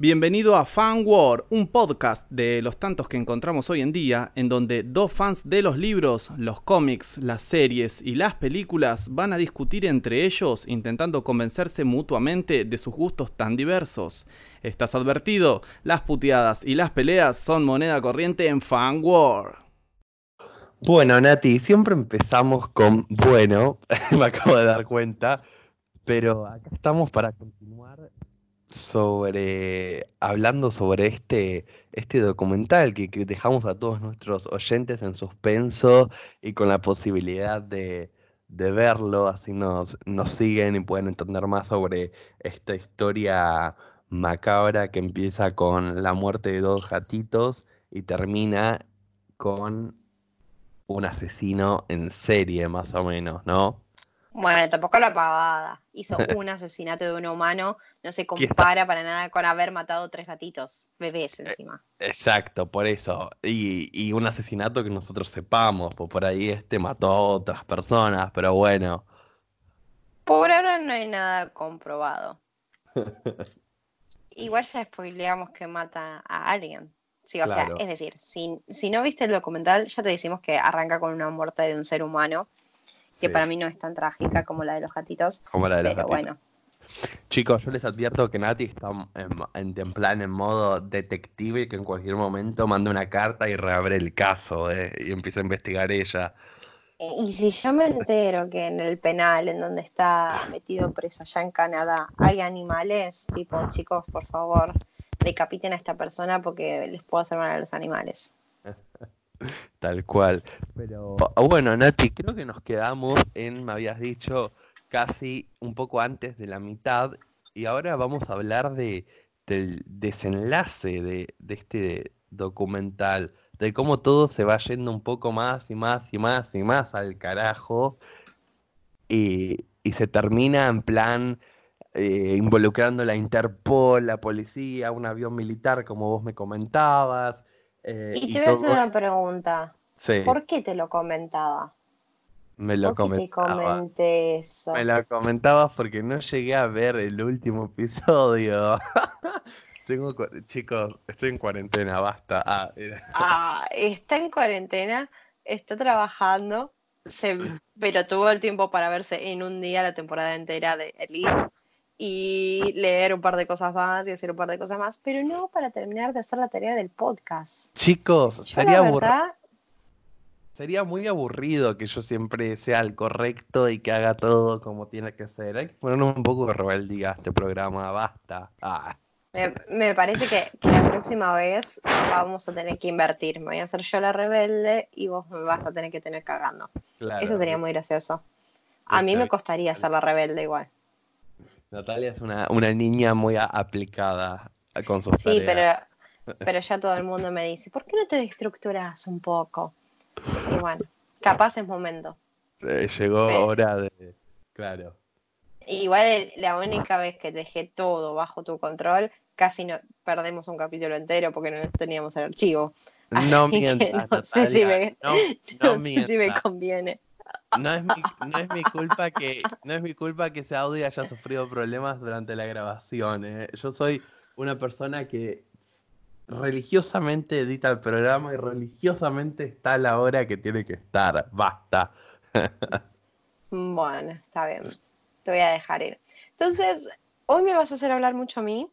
Bienvenido a Fan War, un podcast de los tantos que encontramos hoy en día, en donde dos fans de los libros, los cómics, las series y las películas van a discutir entre ellos intentando convencerse mutuamente de sus gustos tan diversos. Estás advertido, las puteadas y las peleas son moneda corriente en Fan War. Bueno, Nati, siempre empezamos con bueno, me acabo de dar cuenta, pero acá estamos para continuar sobre hablando sobre este, este documental que, que dejamos a todos nuestros oyentes en suspenso y con la posibilidad de, de verlo, así nos, nos siguen y pueden entender más sobre esta historia macabra que empieza con la muerte de dos gatitos y termina con un asesino en serie, más o menos, ¿no? Bueno, tampoco la pavada. Hizo un asesinato de un humano, no se compara para nada con haber matado tres gatitos, bebés Eh, encima. Exacto, por eso. Y, y un asesinato que nosotros sepamos, pues por ahí este mató a otras personas, pero bueno. Por ahora no hay nada comprobado. Igual ya spoileamos que mata a alguien. Sí, o Claro. sea, es decir, si, si no viste el documental, ya te decimos que arranca con una muerte de un ser humano, que para mí no es tan trágica como la de los gatitos, como la de los pero gatitos. bueno. Chicos, yo les advierto que Nati está en, en, en plan en modo detective y que en cualquier momento manda una carta y reabre el caso, ¿eh? Y empieza a investigar ella. Y si yo me entero que en el penal, en donde está metido preso allá en Canadá, hay animales, tipo, chicos, por favor, decapiten a esta persona porque les puedo hacer mal a los animales. Tal cual. Pero bueno, Nati, creo que nos quedamos en, me habías dicho, casi un poco antes de la mitad. Y ahora vamos a hablar de, del desenlace de, de este documental, de cómo todo se va yendo un poco más y más y más y más al carajo. Y, y se termina en plan eh, involucrando la Interpol, la policía, un avión militar, como vos me comentabas. Eh, Y te voy a hacer una pregunta. Sí, ¿Por qué te lo comentaba? me lo ¿Por qué te comentaba. comenté eso? Me lo comentabas porque no llegué a ver el último episodio. Tengo, chicos, estoy en cuarentena, basta. Ah, Ah, está en cuarentena, está trabajando, se- pero tuvo el tiempo para verse en un día la temporada entera de Elite y leer un par de cosas más y hacer un par de cosas más, pero no para terminar de hacer la tarea del podcast. Chicos, Yo sería, verdad, sería muy aburrido que yo siempre sea el correcto y que haga todo como tiene que ser. Hay que poner un poco de rebeldía a este programa, basta. Ah, me, me parece que, que la próxima vez vamos a tener que invertir. Me voy a hacer yo la rebelde y vos me vas a tener que tener cagando. claro. Eso sería muy gracioso. A mí me costaría ser la rebelde igual. Natalia es una, una niña muy aplicada con sus Sí, tareas. pero, pero ya todo el mundo me dice, ¿por qué no te estructuras un poco? Y bueno, capaz es momento. Eh, llegó hora de... Claro. Igual la única vez que dejé todo bajo tu control, casi no perdemos un capítulo entero porque no teníamos el archivo. No Así mientas, no sé si Natalia, me- no, No, no sé si me conviene. No es mi, no es mi culpa que no es mi culpa que ese audio haya sufrido problemas durante la grabación. ¿eh? Yo soy una persona que religiosamente edita el programa y religiosamente está a la hora que tiene que estar. Basta. Bueno, está bien. Te voy a dejar ir. Entonces, hoy me vas a hacer hablar mucho a mí.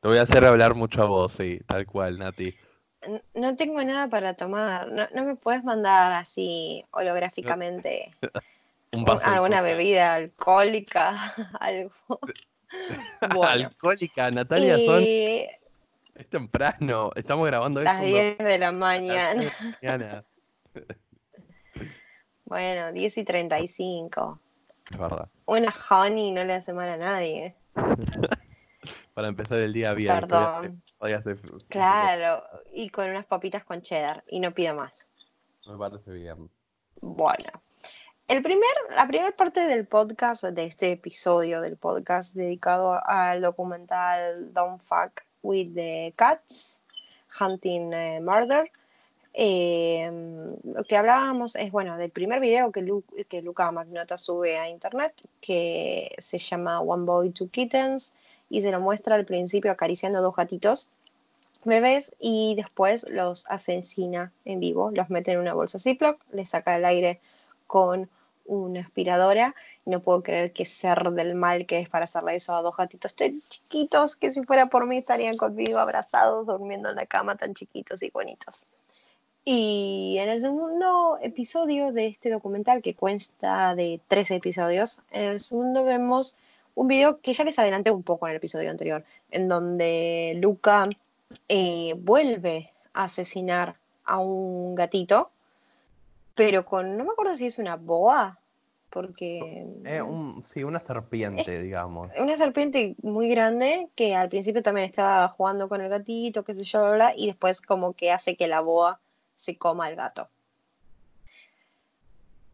Te voy a hacer hablar mucho a vos, sí, tal cual, Nati. No tengo nada para tomar. No, no me puedes mandar así holográficamente Un vaso alguna bebida alcohólica, algo. Bueno, Alcohólica, Natalia, son y es temprano. Estamos grabando las esto 10 de la a las mañana. 10 de la mañana. Bueno, 10 y 35. Es verdad. Una honey no le hace mal a nadie. Para empezar el día bien. Perdón. Hoy hace- Claro, y con unas papitas con cheddar. Y no pido más. Me parece bien. Bueno, el primer, la primera parte del podcast, de este episodio del podcast dedicado al documental Don't Fuck with the Cats, Hunting eh, Murder, eh, lo que hablábamos es, bueno, del primer video que, Lu- que Luca Magnota sube a internet, que se llama One Boy, Two Kittens, y se lo muestra al principio acariciando dos gatitos bebés y después los asesina en vivo, los mete en una bolsa Ziploc, les saca el aire con una aspiradora no puedo creer que ser del mal que es para hacerle eso a dos gatitos tan chiquitos que si fuera por mí estarían conmigo abrazados durmiendo en la cama tan chiquitos y bonitos. Y en el segundo episodio de este documental que cuenta de tres episodios, en el segundo vemos un video que ya les adelanté un poco en el episodio anterior, en donde Luca eh, vuelve a asesinar a un gatito, pero con, no me acuerdo si es una boa, porque... Eh, sí, una serpiente, digamos. Una serpiente muy grande que al principio también estaba jugando con el gatito, qué sé yo, y después como que hace que la boa se coma al gato.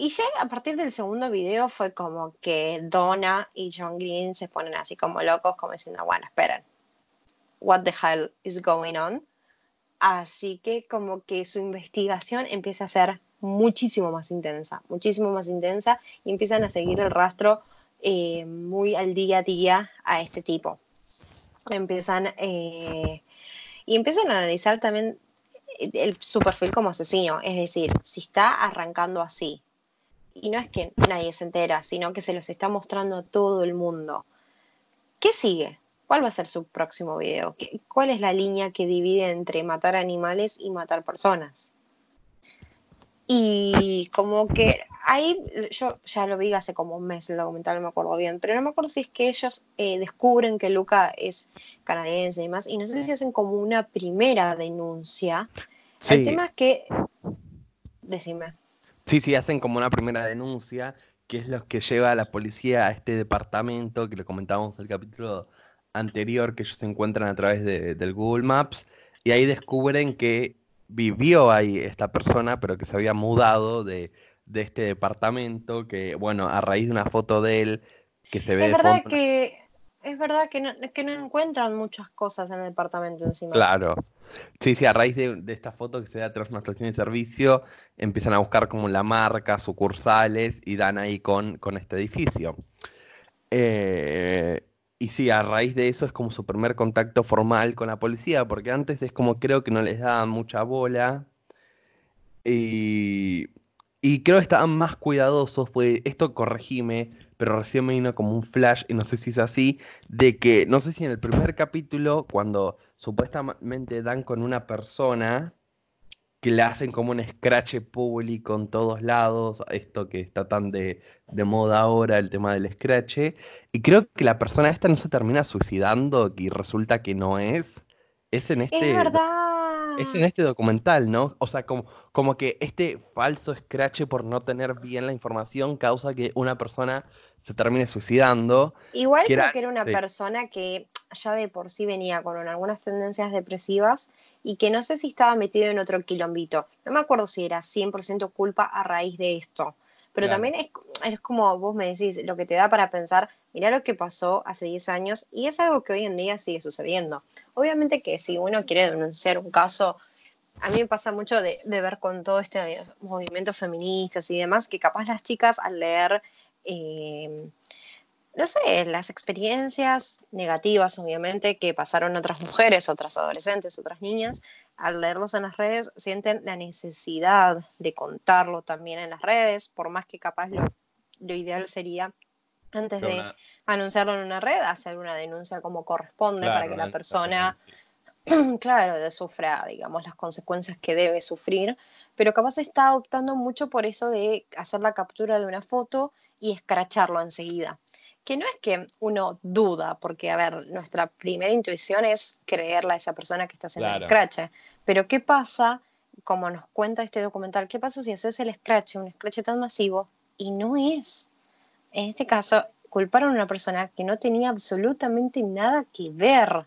Y ya a partir del segundo video fue como que Donna y John Green se ponen así como locos, como diciendo, bueno, esperen, what the hell is going on. Así que como que su investigación empieza a ser muchísimo más intensa, muchísimo más intensa y empiezan a seguir el rastro eh, muy al día a día a este tipo. Empiezan eh, y empiezan a analizar también el, su perfil como asesino, es decir, si está arrancando así. Y no es que nadie se entera, sino que se los está mostrando a todo el mundo. ¿Qué sigue? ¿Cuál va a ser su próximo video? ¿Cuál es la línea que divide entre matar animales y matar personas? Y como que ahí, yo ya lo vi hace como un mes el documental, no me acuerdo bien, pero no me acuerdo si es que ellos eh, descubren que Luca es canadiense y demás, y no sé si hacen como una primera denuncia. El tema es que, decime. Sí, sí, hacen como una primera denuncia, que es lo que lleva a la policía a este departamento, que lo comentábamos en el capítulo anterior que ellos se encuentran a través de, del Google Maps y ahí descubren que vivió ahí esta persona, pero que se había mudado de, este departamento, que bueno, a raíz de una foto de él que se ve... Es verdad que... Es verdad que no, que no encuentran muchas cosas en el departamento encima. Claro. Sí, sí, a raíz de, esta foto que se da tras una estación de servicio, empiezan a buscar como la marca, sucursales y dan ahí con, con este edificio. Eh, y sí, a raíz de eso es como su primer contacto formal con la policía, porque antes es como creo que no les daban mucha bola. Y, creo que estaban más cuidadosos, pues esto corregime, pero recién me vino como un flash, y no sé si es así, de que, no sé si en el primer capítulo, cuando supuestamente dan con una persona, que le hacen como un scratch público en todos lados, esto que está tan de, moda ahora, el tema del scratch. Y creo que la persona esta no se termina suicidando y resulta que no es. Es en este. Es verdad. Es en este documental, ¿no? O sea, como, como que este falso scratch por no tener bien la información causa que una persona se termine suicidando. Igual creo que era una persona que ya de por sí venía con algunas tendencias depresivas y que no sé si estaba metido en otro quilombito. No me acuerdo si era 100% culpa a raíz de esto. Pero también es, es, como vos me decís, lo que te da para pensar, mirá lo que pasó hace 10 años y es algo que hoy en día sigue sucediendo. Obviamente que si uno quiere denunciar un caso, a mí me pasa mucho de, de ver con todo este movimiento feministas y demás, que capaz las chicas al leer eh, no sé, las experiencias negativas, obviamente, que pasaron otras mujeres, otras adolescentes, otras niñas, al leerlos en las redes, sienten la necesidad de contarlo también en las redes, por más que capaz lo, ideal sería antes de anunciarlo en una red, hacer una denuncia como corresponde para que la persona, claro, sufra, digamos, las consecuencias que debe sufrir, pero capaz está optando mucho por eso de hacer la captura de una foto y escracharlo enseguida. Que no es que uno duda, porque, a ver, nuestra primera intuición es creerle a esa persona que está haciendo el scratch. Pero, ¿qué pasa, como nos cuenta este documental, qué pasa si haces el scratch, un scratch tan masivo, y no es? En este caso, culparon a una persona que no tenía absolutamente nada que ver.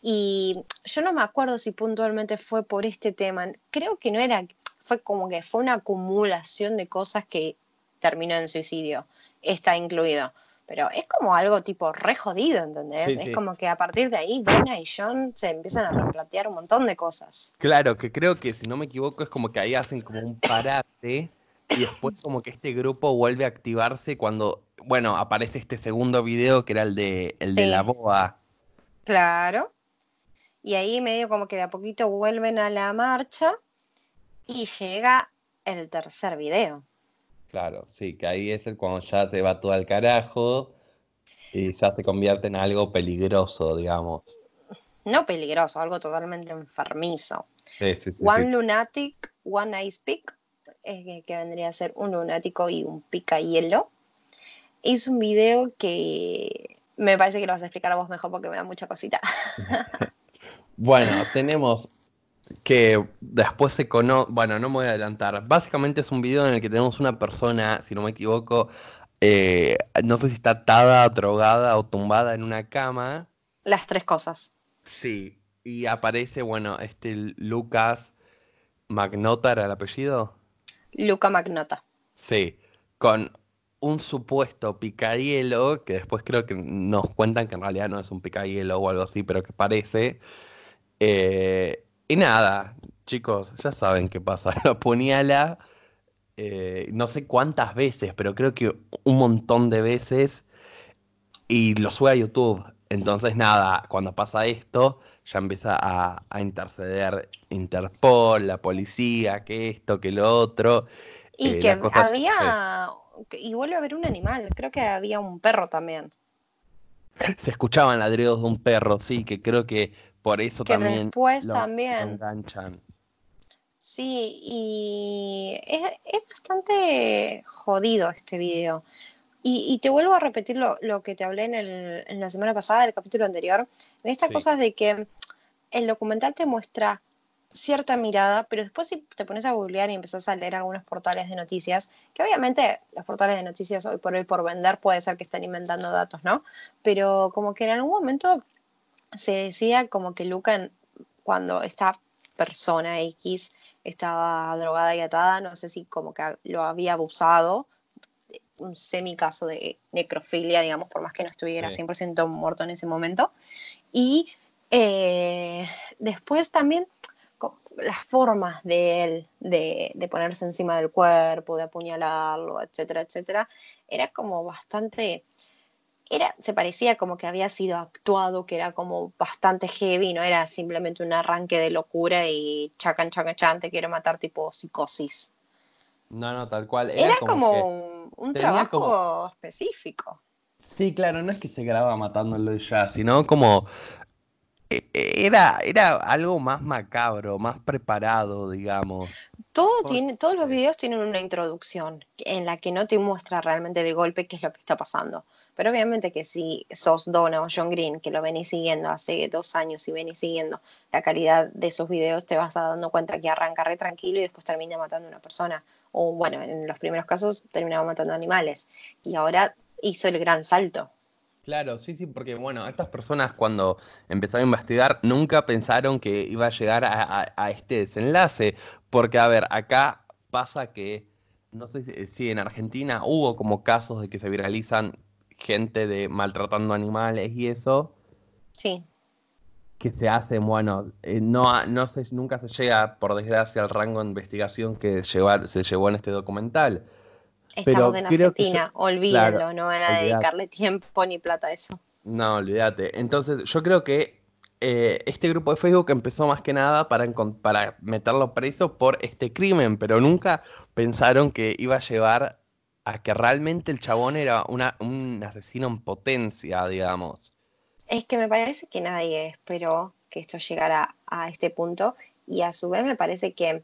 Y yo no me acuerdo si puntualmente fue por este tema. Creo que no era, fue como que fue una acumulación de cosas que terminó en suicidio, está incluido. Pero es como algo tipo re jodido, ¿entendés? es como que a partir de ahí, Dana y John se empiezan a replantear un montón de cosas. Claro, que creo que si no me equivoco es como que ahí hacen como un parate y después como que este grupo vuelve a activarse cuando, bueno, aparece este segundo video que era el de, el de la boa. Claro. Y ahí medio como que de a poquito vuelven a la marcha y llega el tercer video. Claro, sí, que ahí es el cuando ya se va todo al carajo y ya se convierte en algo peligroso, digamos. No peligroso, algo totalmente enfermizo. Sí, sí, sí, one lunatic, one ice pick, eh, que, que vendría a ser un lunático y un pica hielo. Es un video que me parece que lo vas a explicar a vos mejor porque me da mucha cosita. Bueno, tenemos que después se conoce, bueno, no me voy a adelantar. Básicamente es un video en el que tenemos una persona, si no me equivoco, eh, no sé si está atada, drogada o tumbada en una cama. Las tres cosas. Sí, y aparece, bueno, este Lucas Magnota era el apellido. Luca Magnota. Sí, con un supuesto picadielo, que después creo que nos cuentan que en realidad no es un picadielo o algo así, pero que parece. Eh, y nada, chicos, ya saben qué pasa. Lo apuñala, eh, no sé cuántas veces, pero creo que un montón de veces. Y lo sube a YouTube. Entonces, nada, cuando pasa esto, ya empieza a, a interceder Interpol, la policía, que esto, que lo otro. Y Eh, que había. Y vuelve a haber un animal. Creo que había un perro también. Se escuchaban ladridos de un perro, sí, que creo que por eso Que también después lo, lo también. enganchan. Sí, y es, es bastante jodido este video. Y, y te vuelvo a repetir lo, lo que te hablé en, el- en la semana pasada, del capítulo anterior, en estas Sí. cosas de que el documental te muestra cierta mirada, pero después si te pones a googlear y empezás a leer algunos portales de noticias, que obviamente los portales de noticias hoy por hoy por vender puede ser que estén inventando datos, ¿no? Pero como que en algún momento se decía como que Luca, en- cuando esta persona X estaba drogada y atada, no sé si como que lo había abusado, un semicaso de necrofilia, digamos, por más que no estuviera Sí. 100% muerto en ese momento. Y eh, después también las formas de él, de, de ponerse encima del cuerpo, de apuñalarlo, etcétera, etcétera, era como bastante era, se parecía como que había sido actuado, que era como bastante heavy, no era simplemente un arranque de locura y chacan, chacan, chan, te quiero matar tipo psicosis. No, no, tal cual. Era, como, que- un, trabajo como- específico. Sí, claro, no es que se graba matándolo y ya, sino como era, era algo más macabro, más preparado, digamos. Todo Por- tiene, todos los videos tienen una introducción en la que no te muestra realmente de golpe qué es lo que está pasando. Pero obviamente que si sos Donna o John Green, que lo venís siguiendo hace dos años y venís siguiendo la calidad de sus videos, te vas a dando cuenta que arranca re tranquilo y después termina matando a una persona. O bueno, en los primeros casos terminaba matando animales. Y ahora hizo el gran salto. Claro, sí, sí, porque bueno, estas personas cuando empezaron a investigar nunca pensaron que iba a llegar a, a- a este desenlace, porque a ver, acá pasa que, no sé si, si en Argentina hubo como casos de que se viralizan gente de maltratando animales y eso, Sí, que se hacen, bueno, eh, no, no se, nunca se llega, por desgracia, al rango de investigación que llevar- se llevó en este documental. Estamos Pero en Argentina, yo- olvídenlo, claro, no van a olvidate. dedicarle tiempo ni plata a eso. No, olvídate. Entonces, yo creo que eh, este grupo de Facebook empezó más que nada para, para meterlo preso por este crimen, pero nunca pensaron que iba a llevar a que realmente el chabón era una, un asesino en potencia, digamos. Es que me parece que nadie esperó que esto llegara a este punto y a su vez me parece que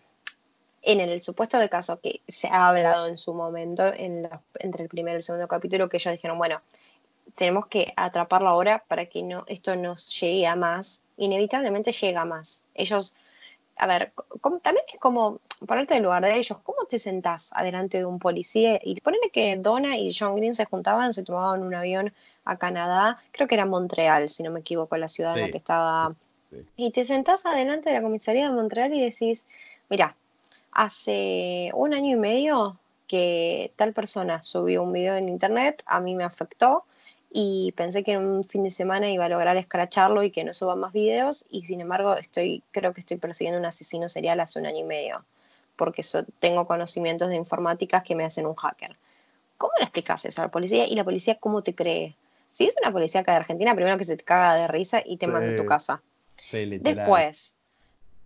en el supuesto de caso que se ha hablado en su momento en los- entre el primer y el segundo capítulo que ellos dijeron, bueno, tenemos que atraparlo ahora para que no, esto nos llegue a más, inevitablemente llega a más. Ellos, a ver, como- también es como ponerte en lugar de ellos, ¿cómo te sentás adelante de un policía? Y ponele que Donna y John Green se juntaban, se tomaban un avión a Canadá, creo que era Montreal, si no me equivoco, la ciudad en la que estaba Sí. y te sentás adelante de la comisaría de Montreal y decís, mira, hace un año y medio que tal persona subió un video en internet, a mí me afectó y pensé que en un fin de semana iba a lograr escracharlo y que no suba más videos y sin embargo estoy, creo que estoy persiguiendo un asesino serial hace un año y medio porque so- tengo conocimientos de informática que me hacen un hacker. ¿Cómo le explicas eso a la policía y la policía cómo te cree? Si es una policía acá de Argentina, primero que se te caga de risa y te manda a tu Sí. casa. Sí. Después,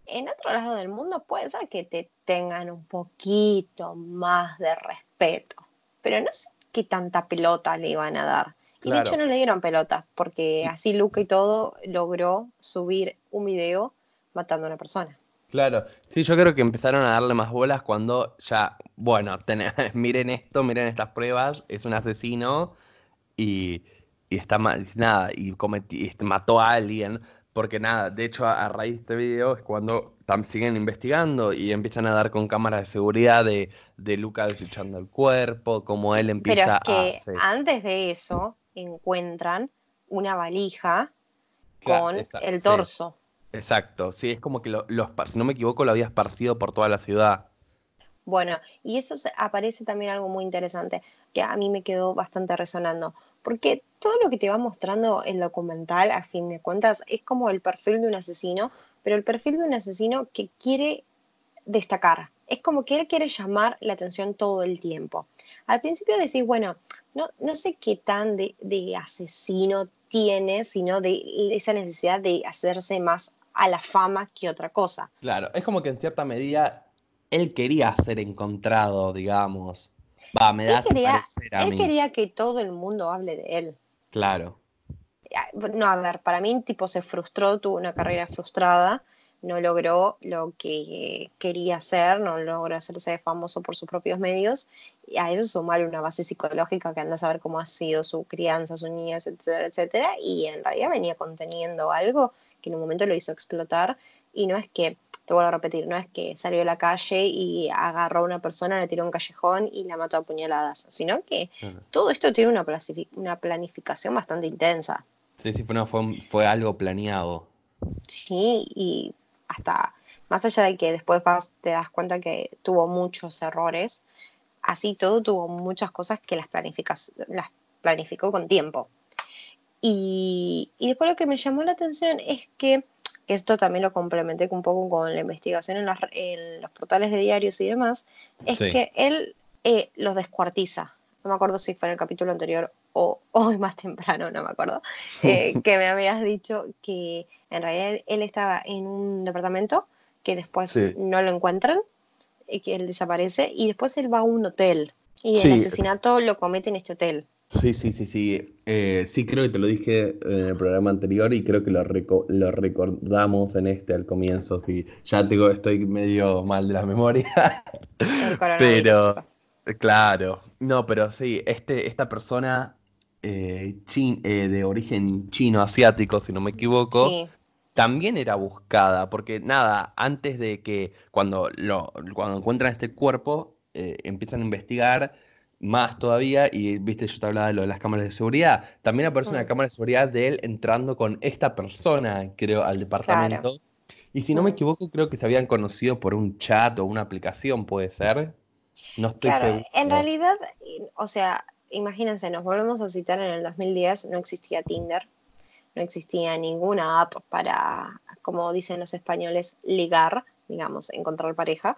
en otro lado del mundo puede ser que te tengan un poquito más de respeto, pero no sé qué tanta pelota le iban a dar. Y de hecho no le dieron pelota, porque así Luca y todo logró subir un video matando a una persona. Claro, sí, yo creo que empezaron a darle más bolas cuando ya, bueno, ten- miren esto, miren estas pruebas, es un asesino y, y está mal, nada, y, y mató a alguien, porque nada, de hecho a, a raíz de este video es cuando tam- siguen investigando y empiezan a dar con cámaras de seguridad de, de Luca desechando el cuerpo, como él Pero empieza es que a... sí, antes de eso encuentran una valija claro, con el sí, torso. exacto, sí, es como que lo, los, si no me equivoco, lo había esparcido por toda la ciudad. Bueno, y eso aparece también algo muy interesante que a mí me quedó bastante resonando, porque todo lo que te va mostrando el documental, a fin de cuentas, es como el perfil de un asesino, pero el perfil de un asesino que quiere destacar. Es como que él quiere llamar la atención todo el tiempo. Al principio decís, bueno, no, no sé qué tan de, de asesino tiene, sino de esa necesidad de hacerse más a la fama que otra cosa. Claro, es como que en cierta medida él quería ser encontrado, digamos. Va, me da quería, a él mí. quería que todo el mundo hable de él. Claro, Ah, No, a ver, para mí tipo se frustró, tuvo una carrera frustrada, no logró lo que quería hacer, no logró hacerse famoso por sus propios medios, y a eso sumarle una base psicológica que anda a saber cómo ha sido su crianza, su niñez, etcétera, etcétera, y en realidad venía conteniendo algo que en un momento lo hizo explotar, y no es que, te vuelvo a repetir, no es que salió a la calle y agarró a una persona, le tiró un callejón y la mató a puñaladas, sino que claro. todo esto tiene una, planifi- una planificación bastante intensa. Sí, sí, fue, no, fue, fue algo planeado. Sí, y hasta más allá de que después vas, te das cuenta que tuvo muchos errores, así todo tuvo muchas cosas que las planificó con tiempo. Y, y después lo que me llamó la atención es que esto también lo complementé un poco con la investigación en, las- en los portales de diarios y demás, es Sí. que él eh, los descuartiza. No me acuerdo si fue en el capítulo anterior o hoy más temprano, no me acuerdo, eh, que me habías dicho que en realidad él estaba en un departamento que después Sí. no lo encuentran, y que él desaparece, y después él va a un hotel. Y Sí. el asesinato lo comete en este hotel. Sí, sí, sí, sí. Eh, sí, creo que te lo dije en el programa anterior y creo que lo, reco- lo recordamos en este al comienzo. Sí, ya tengo, estoy medio mal de la memoria. Pero, claro, no, pero sí, este, esta persona eh, chin- eh, de origen chino-asiático, si no me equivoco, Sí, también era buscada, porque nada, antes de que cuando, lo, cuando encuentran este cuerpo, eh, empiezan a investigar más todavía, y viste, yo te hablaba de lo de las cámaras de seguridad, también aparece una Mm. cámara de seguridad de él entrando con esta persona, creo, al departamento. Y si no me Mm. equivoco, creo que se habían conocido por un chat o una aplicación, puede ser. No estoy Claro, seguro. en realidad, o sea, imagínense, nos volvemos a citar en el 2010, no existía Tinder, no existía ninguna app para, como dicen los españoles, ligar, digamos, encontrar pareja.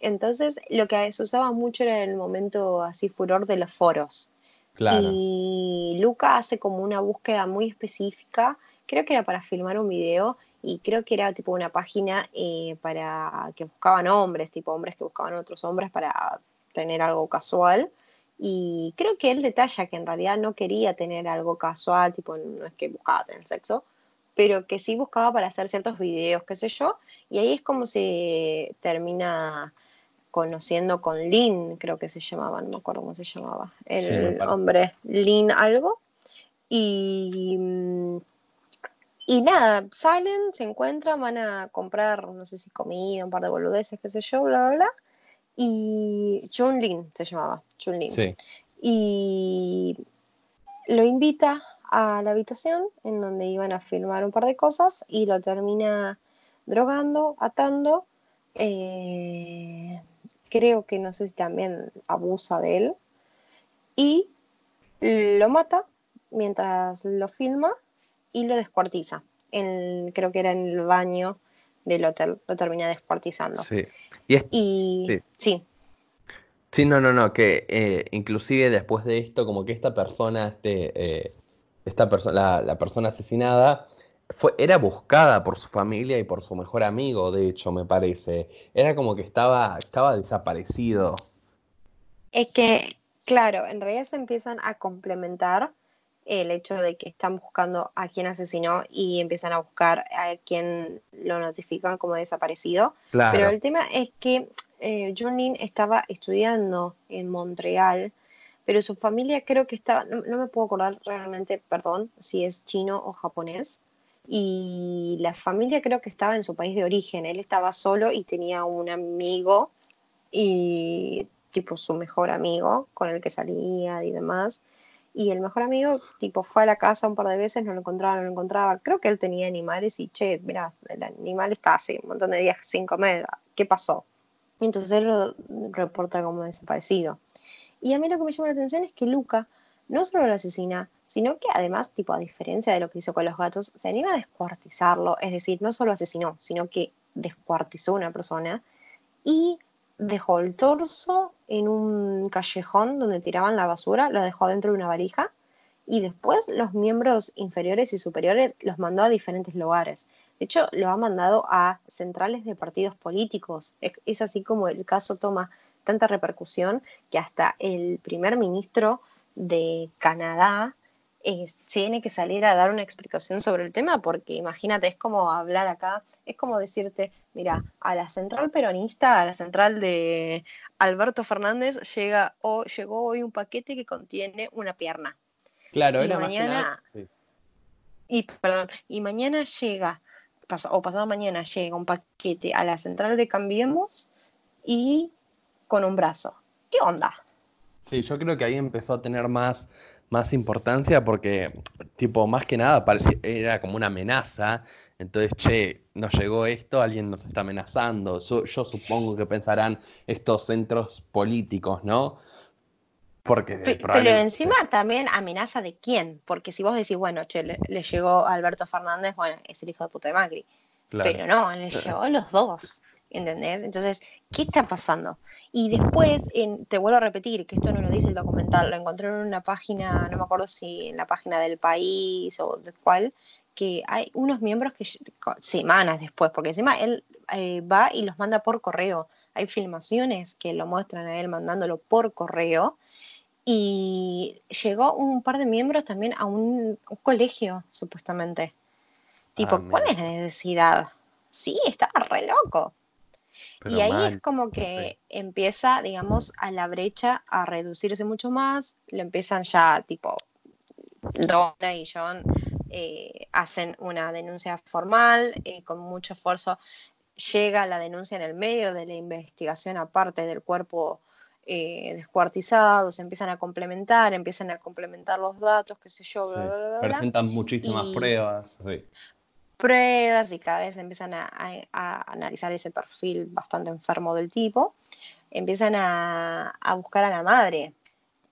Entonces, lo que se usaba mucho era el momento así furor de los foros. Claro. Y Luca hace como una búsqueda muy específica, creo que era para filmar un video y creo que era tipo una página eh, para que buscaban hombres, tipo hombres que buscaban otros hombres para tener algo casual. Y creo que él detalla que en realidad no quería tener algo casual, tipo no es que buscaba tener sexo, pero que sí buscaba para hacer ciertos videos, qué sé yo. Y ahí es como se termina conociendo con Lin, creo que se llamaba, no me acuerdo cómo se llamaba, el Sí, hombre Lin algo. Y, y nada, salen, se encuentran, van a comprar, no sé si comida, un par de boludeces, qué sé yo, bla, bla, bla. Y Jun Lin se llamaba, Jun Lin. Sí. Y lo invita a la habitación en donde iban a filmar un par de cosas y lo termina drogando, atando. eh, creo que no sé si también abusa de él. Y lo mata mientras lo filma y lo descuartiza. En- creo que era en el baño del hotel, lo termina descuartizando. Sí. Y es- Y Sí. sí, Sí, no, no, no, que eh, inclusive después de esto, como que esta persona, este, eh, esta persona, la, persona asesinada, fue, era buscada por su familia y por su mejor amigo, de hecho, me parece. Era como que estaba, estaba desaparecido. Es que, claro, en realidad se empiezan a complementar el hecho de que están buscando a quien asesinó y empiezan a buscar a quien lo notifican como desaparecido. Pero el tema es que eh, estaba estudiando en Montreal, pero su familia creo que estaba, no, me puedo acordar realmente, perdón, si es chino o japonés. Y la familia creo que estaba en su país de origen. Él estaba solo y tenía un amigo y tipo su mejor amigo con el que salía y demás y el mejor amigo, tipo, fue a la casa un par de veces, no lo encontraba, no lo encontraba. Creo que él tenía animales y, che, mira, el animal está hace un montón de días sin comer, ¿qué pasó? Y entonces él lo reporta como desaparecido. Y a mí lo que me llama la atención es que Luca no solo lo asesina, sino que además, tipo, a diferencia de lo que hizo con los gatos, se anima a descuartizarlo, es decir, no solo asesinó, sino que descuartizó a una persona y dejó el torso en un callejón donde tiraban la basura, lo dejó dentro de una varija y después los miembros inferiores y superiores los mandó a diferentes lugares. De hecho, lo ha mandado a centrales de partidos políticos. Es, así como el caso toma tanta repercusión que hasta el primer ministro de Canadá tiene que salir a dar una explicación sobre el tema, porque imagínate, es como hablar acá, es como decirte, mira, a la central peronista, a la central de Alberto Fernández, llega o llegó hoy un paquete que contiene una pierna. Claro, y mañana, y perdón, y mañana llega, o pasado mañana llega un paquete a la central de Cambiemos y con un brazo. ¿Qué onda? Sí, yo creo que ahí empezó a tener más más importancia porque, tipo, más que nada parecía, era como una amenaza. Entonces, che, nos llegó esto, alguien nos está amenazando. Yo, supongo que pensarán estos centros políticos, ¿no? Porque pero, encima también amenaza de quién, porque si vos decís, bueno, che, le, llegó Alberto Fernández, bueno, es el hijo de puta de Macri. Pero no, le llegó a los dos. ¿Entendés? Entonces, ¿qué está pasando? Y después, te vuelvo a repetir, que esto no lo dice el documental, lo encontré en una página, no me acuerdo si en la página del país o de cuál, que hay unos miembros que semanas después, porque encima él eh, va y los manda por correo. Hay filmaciones que lo muestran a él mandándolo por correo. Y llegó un par de miembros también a un, colegio, supuestamente. Tipo, ah, ¿cuál es la necesidad? Sí, estaba re loco y ahí es como que empieza, digamos, a la brecha a reducirse mucho más, lo empiezan ya tipo, Donna y John eh, hacen una denuncia formal, eh, con mucho esfuerzo llega la denuncia en el medio de la investigación aparte del cuerpo eh, descuartizado, se empiezan a complementar, empiezan a complementar los datos, qué sé yo, bla, bla, bla, Presentan muchísimas pruebas. Sí pruebas y cada vez empiezan a, analizar ese perfil bastante enfermo del tipo, empiezan a, buscar a la madre,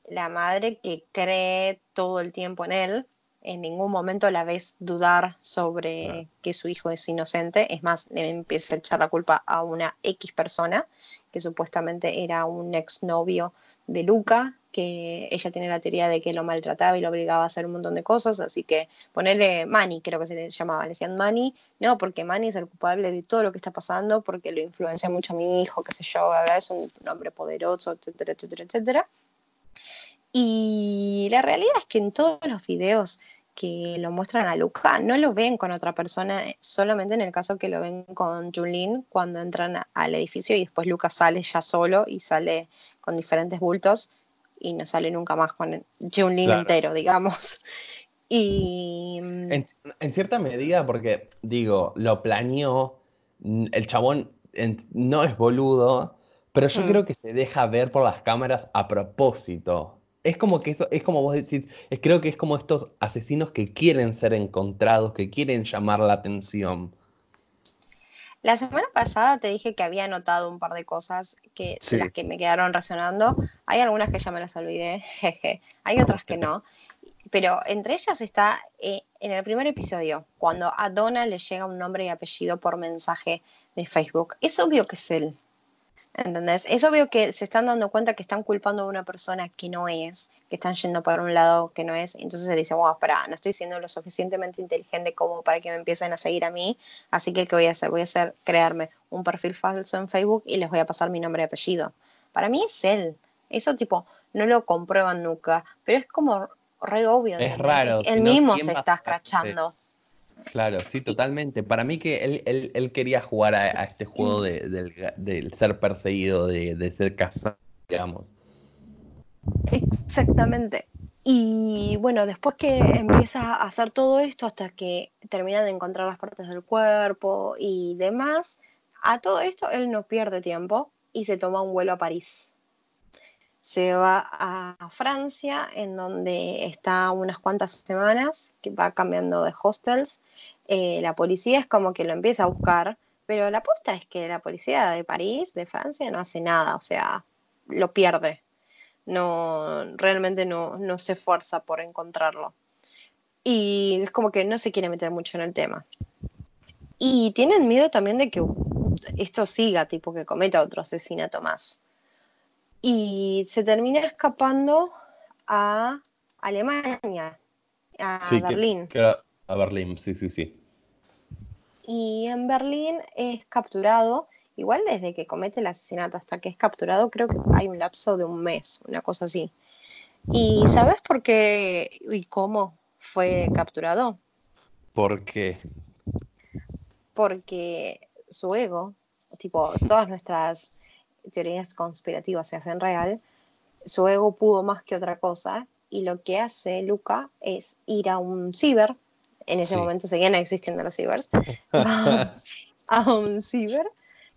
la madre que cree todo el tiempo en él, en ningún momento la ves dudar sobre que su hijo es inocente, es más, le empieza a echar la culpa a una X persona, que supuestamente era un exnovio de Luca, que ella tiene la teoría de que lo maltrataba y lo obligaba a hacer un montón de cosas, así que ponerle Manny, creo que se le llamaba, le decían Manny, no, porque Manny es el culpable de todo lo que está pasando, porque lo influencia mucho a mi hijo, qué sé yo, la verdad es un hombre poderoso, etcétera, etcétera, etcétera. Y la realidad es que en todos los videos que lo muestran a Luca no lo ven con otra persona, solamente en el caso que lo ven con Julín cuando entran al edificio y después Luca sale ya solo y sale con diferentes bultos y no sale nunca más con Junlin entero, digamos. Y... Mm, en, cierta medida, porque digo, lo planeó, el chabón no es boludo, pero yo mm. creo que se deja ver por las cámaras a propósito. Es como que eso, es como vos decís, es, creo que es como estos asesinos que quieren ser encontrados, que quieren llamar la atención. La semana pasada te dije que había notado un par de cosas que las que me quedaron resonando. Hay algunas que ya me las olvidé, Hay otras que no. Pero entre ellas está eh, en el primer episodio, cuando a Donna le llega un nombre y apellido por mensaje de Facebook. Es obvio que es él. ¿Entendés? Es obvio que se están dando cuenta que están culpando a una persona que no es, que están yendo para un lado que no es. Entonces se dice, bueno, espera, no estoy siendo lo suficientemente inteligente como para que me empiecen a seguir a mí. Así que, ¿qué voy a hacer? Voy a hacer, crearme un perfil falso en Facebook y les voy a pasar mi nombre y apellido. Para mí es él. Eso, tipo, no lo comprueban nunca. Pero es como re obvio. Es raro. Él mismo se está escrachando. Claro, sí, totalmente. Para mí que él, él, quería jugar a, este juego de, del, ser perseguido, de, ser cazado, digamos. Exactamente. Y bueno, después que empieza a hacer todo esto hasta que termina de encontrar las partes del cuerpo y demás, a todo esto él no pierde tiempo y se toma un vuelo a París. Se va a Francia, en donde está unas cuantas semanas, que va cambiando de hostels eh, la policía es como que lo empieza a buscar, pero la apuesta es que la policía de París, de Francia, no hace nada, o sea, lo pierde. No, realmente no, no se esfuerza por encontrarlo. Y es como que no se quiere meter mucho en el tema. Y tienen miedo también de que esto siga, tipo que cometa otro asesinato más. Y se termina escapando a Alemania, a Berlín. A Berlín, sí, sí, sí. Y en Berlín es capturado, igual desde que comete el asesinato hasta que es capturado, creo que hay un lapso de un mes, una cosa así. ¿Y sabes por qué y cómo fue capturado? ¿Por qué? Porque su ego, tipo, todas nuestras teorías conspirativas se hacen real, su ego pudo más que otra cosa y lo que hace Luca es ir a un ciber en ese momento seguían existiendo los cibers, a, un ciber,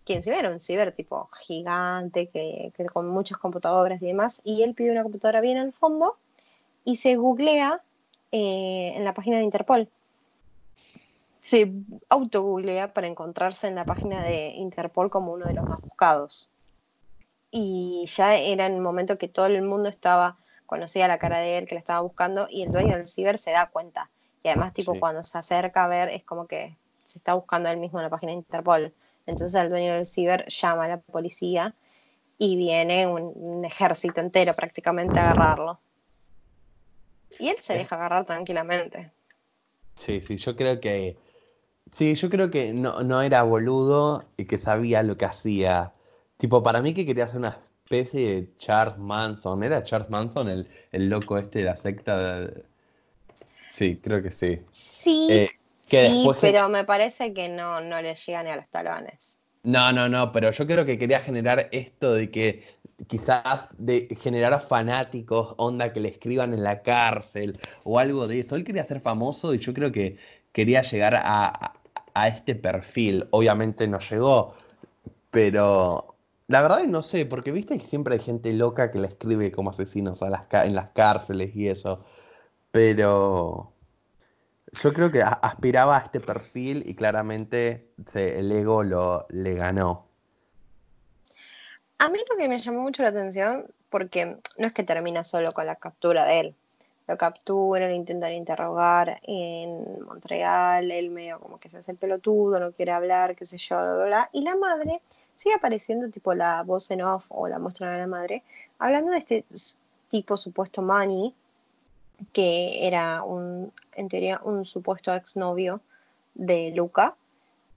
que encima era un ciber tipo gigante, que, con muchas computadoras y demás, y él pide una computadora bien al fondo y se googlea eh, en la página de Interpol. Se auto-googlea para encontrarse en la página de Interpol como uno de los más buscados. Y ya era en el momento que todo el mundo estaba, conocía la cara de él, que le estaba buscando, y el dueño del ciber se da cuenta y además, tipo, cuando se acerca a ver, es como que se está buscando él mismo en la página de Interpol. Entonces el dueño del ciber llama a la policía y viene un, ejército entero prácticamente a agarrarlo. Y él se deja agarrar tranquilamente. Sí, sí, yo creo que. Sí, yo creo que no, no era boludo y que sabía lo que hacía. Tipo, para mí que quería hacer una especie de Charles Manson. ¿Era Charles Manson el, el loco este de la secta de, Sí, creo que sí. Sí, eh, sí pero me parece que no, no le llega ni a los talones. No, no, no, pero yo creo que quería generar esto de que quizás de generar fanáticos, onda que le escriban en la cárcel o algo de eso. Él quería ser famoso y yo creo que quería llegar a, este perfil. Obviamente no llegó, pero la verdad no sé, porque viste que siempre hay gente loca que le escribe como asesinos en las cárceles y eso. Pero yo creo que aspiraba a este perfil y claramente el ego lo, le ganó. A mí lo que me llamó mucho la atención, porque no es que termina solo con la captura de él. Lo capturan, intentan interrogar en Montreal, él medio como que se hace el pelotudo, no quiere hablar, qué sé yo, bla, bla, bla. Y la madre sigue apareciendo tipo la voz en off o la muestra de la madre, hablando de este tipo supuesto Manny, que era un, en teoría un supuesto exnovio de Luca.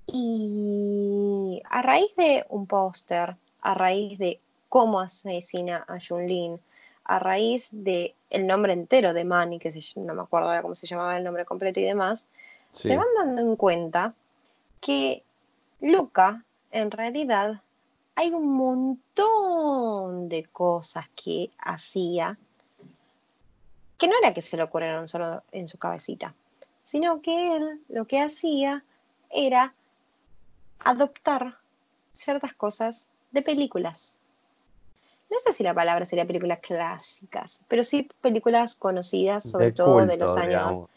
Y a raíz de un póster, a raíz de cómo asesina a Junlin, a raíz de el nombre entero de Manny, que no me acuerdo cómo se llamaba el nombre completo y demás, se van dando en cuenta que Luca, en realidad, hay un montón de cosas que hacía que no era que se le ocurrieron solo en su cabecita, sino que él lo que hacía era adoptar ciertas cosas de películas. No sé si la palabra sería películas clásicas, pero sí películas conocidas, sobre todo de los años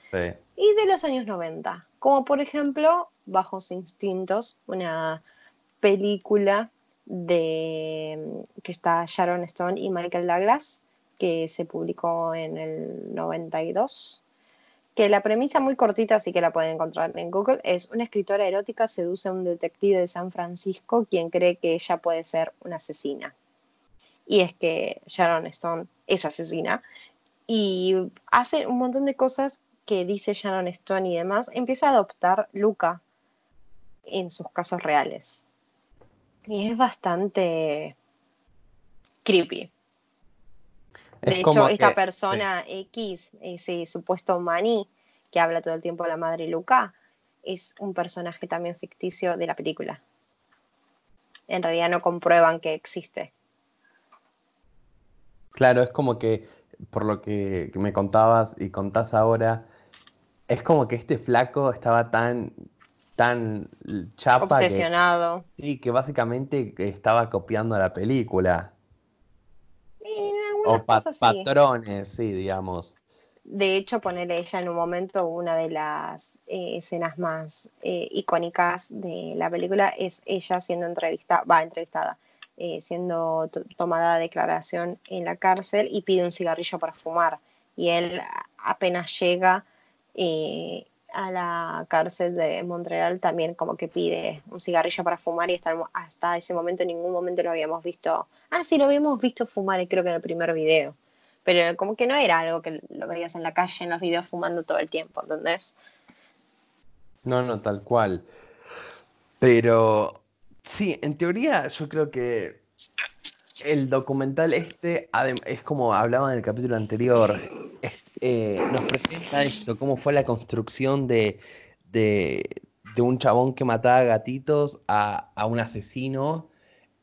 y de los años 90, como por ejemplo Bajos Instintos, una película de que está Sharon Stone y Michael Douglas, que se publicó en el 92, que la premisa muy cortita, así que la pueden encontrar en Google, es una escritora erótica seduce a un detective de San Francisco quien cree que ella puede ser una asesina. Y es que Sharon Stone es asesina y hace un montón de cosas que dice Sharon Stone y demás, empieza a adoptar Luca en sus casos reales. Y es bastante creepy. De hecho, esta persona X, ese supuesto Manny, que habla todo el tiempo de la madre Luca, es un personaje también ficticio de la película. En realidad no comprueban que existe. Claro, es como que, por lo que me contabas y contás ahora, es como que este flaco estaba tan, tan chapa. Obsesionado. Que, sí, que básicamente estaba copiando la película o patrones, sí, digamos. De hecho, ponerle ella en un momento, una de las eh, escenas más eh, icónicas de la película es ella siendo entrevistada, va, entrevistada, eh, siendo tomada declaración en la cárcel y pide un cigarrillo para fumar. Y él apenas llega a la cárcel de Montreal también como que pide un cigarrillo para fumar y hasta, hasta ese momento en ningún momento lo habíamos visto. Ah, sí, lo habíamos visto fumar creo que en el primer video. Pero como que no era algo que lo veías en la calle, en los videos fumando todo el tiempo, ¿entendés? No, no, tal cual. Pero sí, en teoría yo creo que el documental este es como hablaba en el capítulo anterior, eh, nos presenta esto, cómo fue la construcción de, un chabón que mataba gatitos a, a, un asesino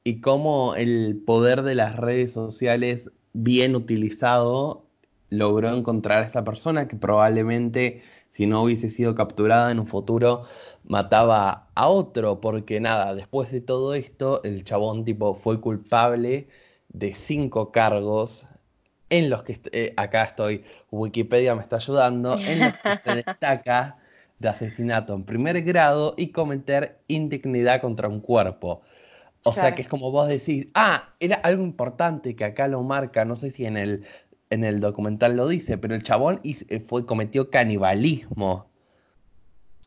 y cómo el poder de las redes sociales bien utilizado logró encontrar a esta persona que probablemente si no hubiese sido capturada en un futuro mataba a otro, porque nada, después de todo esto, el chabón tipo fue culpable de cinco cargos en los que eh, acá estoy, Wikipedia me está ayudando, en los que se destaca de asesinato en primer grado y cometer indignidad contra un cuerpo. O sea que es como vos decís, ah, era algo importante que acá lo marca, no sé si en el, en el documental lo dice, pero el chabón eh, fue, cometió canibalismo.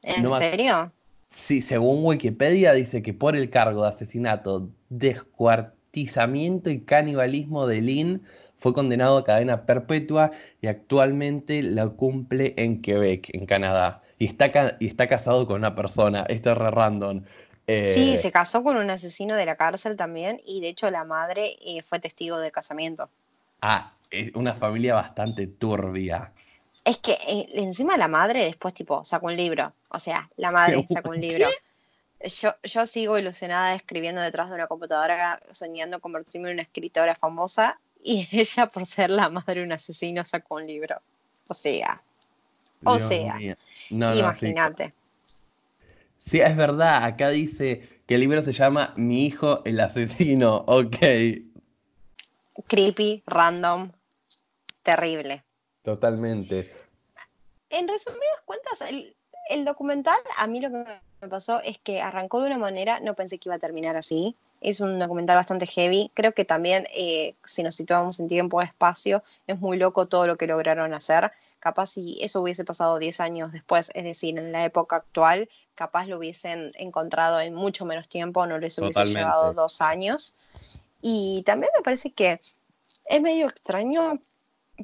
¿En serio? Sí, según Wikipedia dice que por el cargo de asesinato, descuartizamiento y canibalismo de Lynn fue condenado a cadena perpetua y actualmente la cumple en Quebec, en Canadá. Y está, y está casado con una persona. Esto es re random. sí, eh, se casó con un asesino de la cárcel también y de hecho la madre eh, fue testigo del casamiento. Ah, es una familia bastante turbia. Es que eh, encima la madre después, tipo, sacó un libro. O sea, la madre sacó un libro. Yo, yo sigo ilusionada escribiendo detrás de una computadora, soñando convertirme en una escritora famosa, y ella, por ser la madre de un asesino, sacó un libro. O sea, o sea, imagínate. Sí. es verdad, acá dice que el libro se llama Mi hijo el asesino, ok. Creepy, random, terrible. Totalmente. En resumidas cuentas, el, documental, a mí lo que me pasó es que arrancó de una manera, no pensé que iba a terminar así. Es un documental bastante heavy. Creo que también, eh, si nos situamos en tiempo y espacio, es muy loco todo lo que lograron hacer. Capaz si eso hubiese pasado 10 años después, es decir, en la época actual, capaz lo hubiesen encontrado en mucho menos tiempo, no les hubiese llevado dos años. Y también me parece que es medio extraño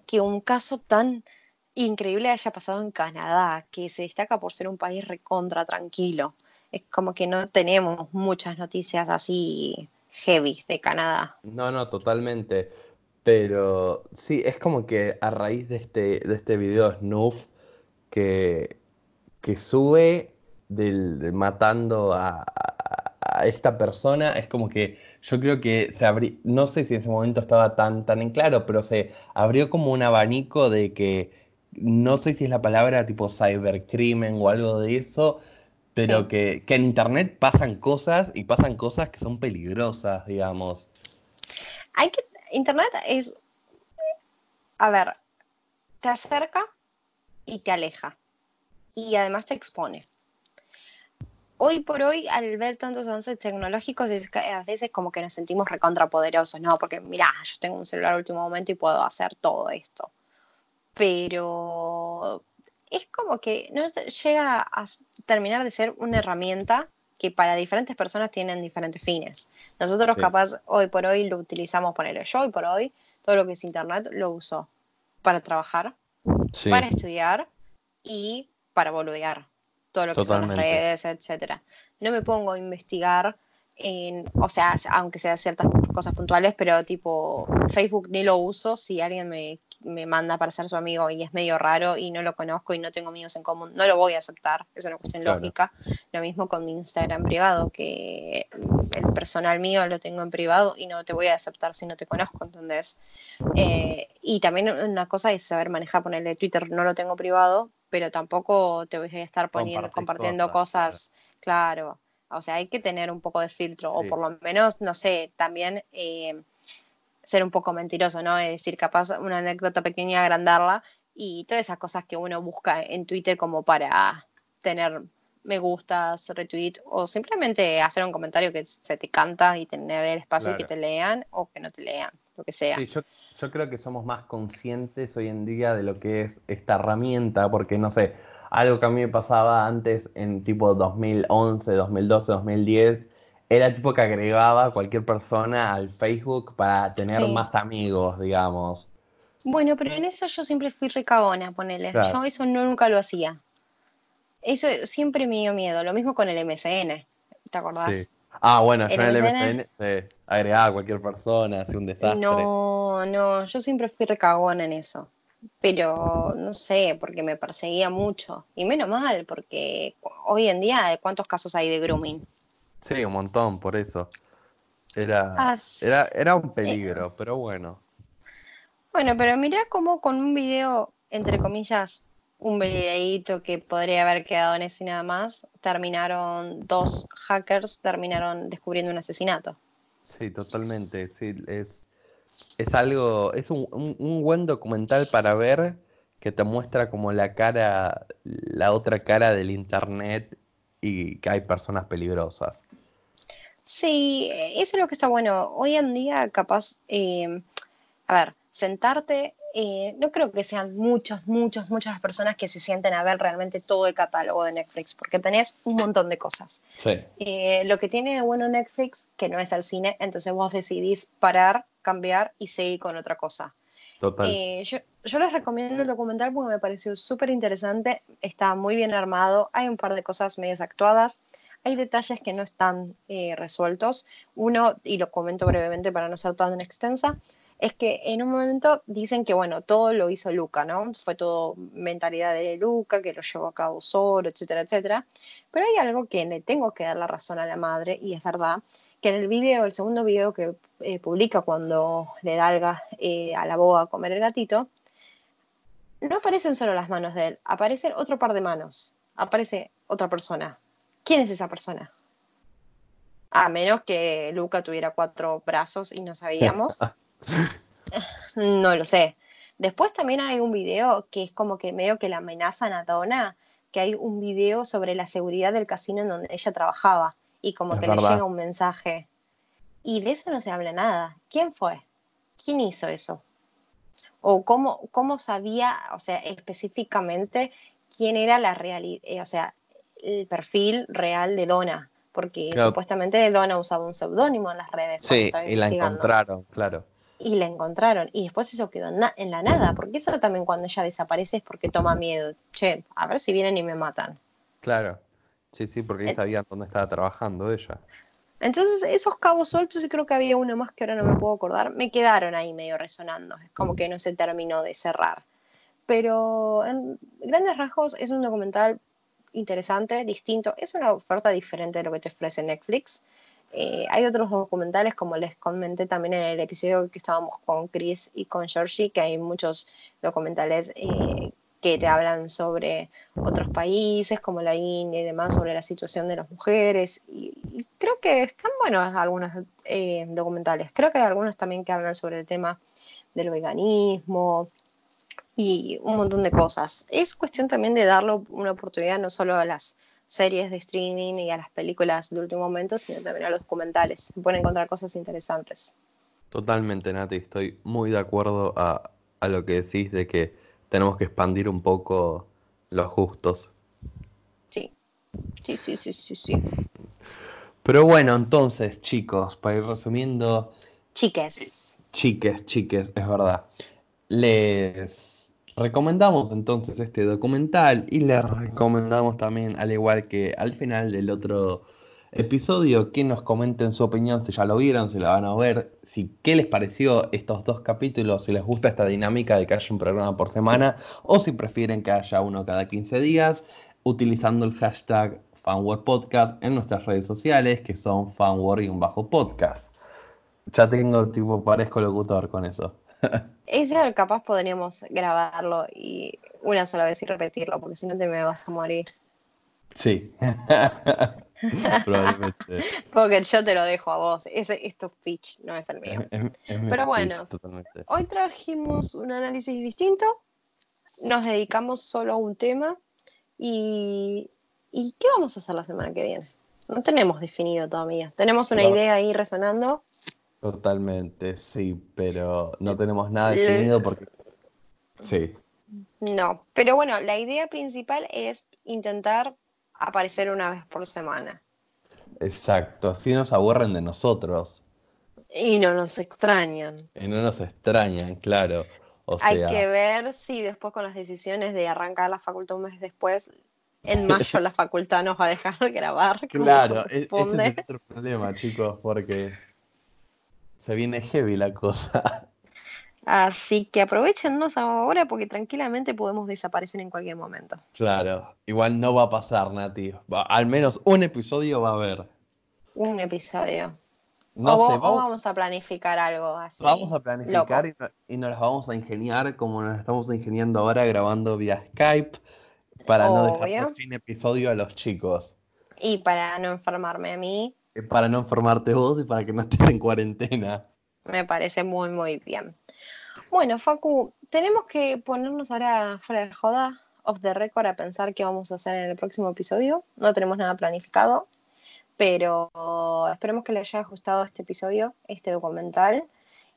que un caso tan increíble haya pasado en Canadá, que se destaca por ser un país recontra tranquilo. Es como que no tenemos muchas noticias así heavy de Canadá. No, no, totalmente. Pero sí, es como que a raíz de este, de este video Snoof que, que sube del, matando a, a, esta persona, es como que yo creo que se abrió, no sé si en ese momento estaba tan, tan en claro, pero se abrió como un abanico de que, no sé si es la palabra tipo cybercrimen o algo de eso, pero que, en Internet pasan cosas y pasan cosas que son peligrosas, digamos. Hay que, Internet es, a ver, te acerca y te aleja. Y además te expone hoy por hoy, al ver tantos avances tecnológicos, a veces como que nos sentimos recontrapoderosos, ¿no? Porque mira, yo tengo un celular último momento y puedo hacer todo esto. Pero es como que no llega a terminar de ser una herramienta que para diferentes personas tienen diferentes fines. Nosotros capaz hoy por hoy lo utilizamos, ponerlo yo hoy por hoy, todo lo que es internet lo uso para trabajar, para estudiar y para boludear. Todo lo que son las redes, etcétera. No me pongo a investigar o sea, aunque sea ciertas cosas puntuales, pero tipo Facebook ni lo uso si alguien me, me, manda para ser su amigo y es medio raro y no lo conozco y no tengo amigos en común, no lo voy a aceptar, es una cuestión lógica. Lo mismo con mi Instagram privado, que el personal mío lo tengo en privado y no te voy a aceptar si no te conozco, ¿entendés? Eh, y también una cosa es saber manejar, ponerle Twitter, no lo tengo privado, pero tampoco te voy a estar poniendo, compartiendo cosas, claro o sea, hay que tener un poco de filtro, o por lo menos, no sé, también eh, ser un poco mentiroso, ¿no? Es decir, capaz una anécdota pequeña, agrandarla y todas esas cosas que uno busca en Twitter como para tener me gustas, retweet o simplemente hacer un comentario que se te canta y tener el espacio que te lean o que no te lean, lo que sea. Sí, yo, yo creo que somos más conscientes hoy en día de lo que es esta herramienta, porque no sé, algo que a mí me pasaba antes en tipo 2011, 2012, 2010, era tipo que agregaba cualquier persona al Facebook para tener más amigos, digamos. Bueno, pero en eso yo siempre fui recagona, ponele. Yo eso no, nunca lo hacía. Eso siempre me dio miedo. Lo mismo con el MSN, ¿te acordás? Sí. Ah, bueno, yo en el MSN agregaba a cualquier persona, hacía un desastre. No, no, yo siempre fui recagona en eso pero no sé, porque me perseguía mucho. Y menos mal, porque hoy en día, ¿cuántos casos hay de grooming? Sí, un montón, por eso. Era, era, era un peligro, pero bueno. Bueno, pero mirá cómo con un video, entre comillas, un videíto que podría haber quedado en ese y nada más, terminaron dos hackers, terminaron descubriendo un asesinato. Sí, totalmente. Sí, es, es algo, es un, un, buen documental para ver que te muestra como la cara, la otra cara del internet y que hay personas peligrosas. Sí, eso es lo que está bueno. Hoy en día, capaz, eh, a ver, sentarte, eh, no creo que sean muchos, muchos, muchas personas que se sienten a ver realmente todo el catálogo de Netflix, porque tenés un montón de cosas. Sí. Eh, lo que tiene de bueno Netflix, que no es el cine, entonces vos decidís parar cambiar y seguir con otra cosa. Total. Eh, yo, yo, les recomiendo el documental porque me pareció súper interesante, está muy bien armado, hay un par de cosas medias actuadas, hay detalles que no están resueltos. Uno, y lo comento brevemente para no ser tan extensa, es que en un momento dicen que, bueno, todo lo hizo Luca, ¿no? Fue todo mentalidad de Luca, que lo llevó a cabo solo, etcétera, etcétera. Pero hay algo que le tengo que dar la razón a la madre, y es verdad, que en el video, el segundo video que eh, publica cuando le da eh, a la boa a comer el gatito, no aparecen solo las manos de él, aparece otro par de manos, aparece otra persona. ¿Quién es esa persona? A menos que Luca tuviera cuatro brazos y no sabíamos. No lo sé. Después también hay un video que es como que medio que la amenazan a Donna, que hay un video sobre la seguridad del casino en donde ella trabajaba y como que le llega un mensaje. Y de eso no se habla nada. ¿Quién fue? ¿Quién hizo eso? O cómo, cómo sabía, o sea, específicamente quién era la realidad, eh, o sea, el perfil real de Donna, porque supuestamente Donna usaba un seudónimo en las redes. Sí, y la encontraron, claro. Y la encontraron, y después eso quedó en la nada, porque eso también cuando ella desaparece es porque toma miedo. Che, a ver si vienen y me matan. Claro. Sí, sí, porque ahí sabían dónde estaba trabajando ella. Entonces, esos cabos sueltos, y creo que había uno más que ahora no me puedo acordar, me quedaron ahí medio resonando. Es como que no se terminó de cerrar. Pero en grandes rasgos es un documental interesante, distinto. Es una oferta diferente de lo que te ofrece Netflix. Eh, hay otros documentales, como les comenté también en el episodio que estábamos con Chris y con Georgie, que hay muchos documentales eh, que te hablan sobre otros países como la India y demás, sobre la situación de las mujeres. Y, creo que están buenos algunos eh, documentales. Creo que hay algunos también que hablan sobre el tema del veganismo y un montón de cosas. Es cuestión también de darle una oportunidad no solo a las series de streaming y a las películas de último momento, sino también a los documentales. Se pueden encontrar cosas interesantes. Totalmente, Nati. Estoy muy de acuerdo a, a lo que decís de que tenemos que expandir un poco los justos. Sí. Sí, sí, sí, sí, sí. Pero bueno, entonces, chicos, para ir resumiendo, Chiques. chiques, chiques, es verdad. Les recomendamos entonces este documental y les recomendamos también, al igual que al final del otro episodio, que nos comenten su opinión, si ya lo vieron, si la van a ver, si qué les pareció estos dos capítulos, si les gusta esta dinámica de que haya un programa por semana o si prefieren que haya uno cada 15 días, utilizando el hashtag FanWordPodcast en nuestras redes sociales, que son fanword y un bajo podcast. Ya tengo, tipo, parezco locutor con eso. Eso capaz podríamos grabarlo y una sola vez y repetirlo, porque si no te me vas a morir. Sí. Probablemente. Porque yo te lo dejo a vos. Ese es tu pitch, no es el mío. Es- es mi Pero bueno. Hoy trajimos un análisis distinto. Nos dedicamos solo a un tema. Y, ¿Y qué vamos a hacer la semana que viene? No tenemos definido todavía. Tenemos una No. idea ahí resonando. Totalmente, sí, pero no tenemos nada definido porque... Sí, No, pero bueno, la idea principal es intentar aparecer una vez por semana. exacto, así nos aburren de nosotros Y no nos extrañan. y no nos extrañan, claro. O Hay sea, que ver si después con las decisiones de arrancar la facultad un mes después, en mayo la facultad nos va a dejar grabar. claro, e- ese es otro problema, chicos, porque se viene heavy la cosa. Así que aprovechennos ahora porque tranquilamente podemos desaparecer en cualquier momento. Claro, igual no va a pasar, Nati. Va- Al menos un episodio va a haber. Un episodio. No o, sé, vamos, vamos a planificar algo así. vamos a planificar y, no- y nos las vamos a ingeniar como nos estamos ingeniando ahora grabando vía Skype para no dejar sin episodio a los chicos. Y para no enfermarme a mí, Para no enfermarte vos y para que no estés en cuarentena. me parece muy, muy bien. Bueno, Facu, tenemos que ponernos ahora fuera de joda, off the record, a pensar qué vamos a hacer en el próximo episodio. No tenemos nada planificado, pero esperemos que les haya gustado este episodio, este documental.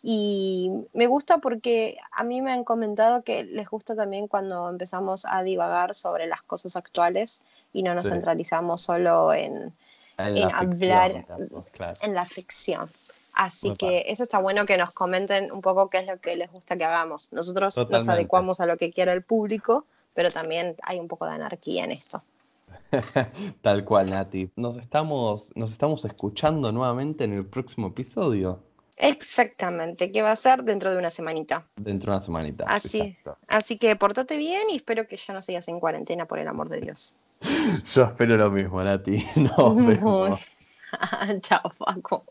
Y me gusta porque a mí me han comentado que les gusta también cuando empezamos a divagar sobre las cosas actuales y no nos Sí. centralizamos solo en, En, En la ficción, hablar- claro. en la ficción. Así que eso está bueno que nos comenten un poco qué es lo que les gusta que hagamos. Nosotros nos adecuamos a lo que quiera el público, pero también hay un poco de anarquía en esto. Tal cual, Nati. Nos estamos, nos estamos escuchando nuevamente en el próximo episodio. Exactamente, que va a ser dentro de una semanita. Dentro de una semanita. Así. exacto. Así que portate bien y espero que ya no sigas en cuarentena, por el amor de Dios. Yo espero lo mismo, Nati. Nos Muy- vemos. Chao, Facu.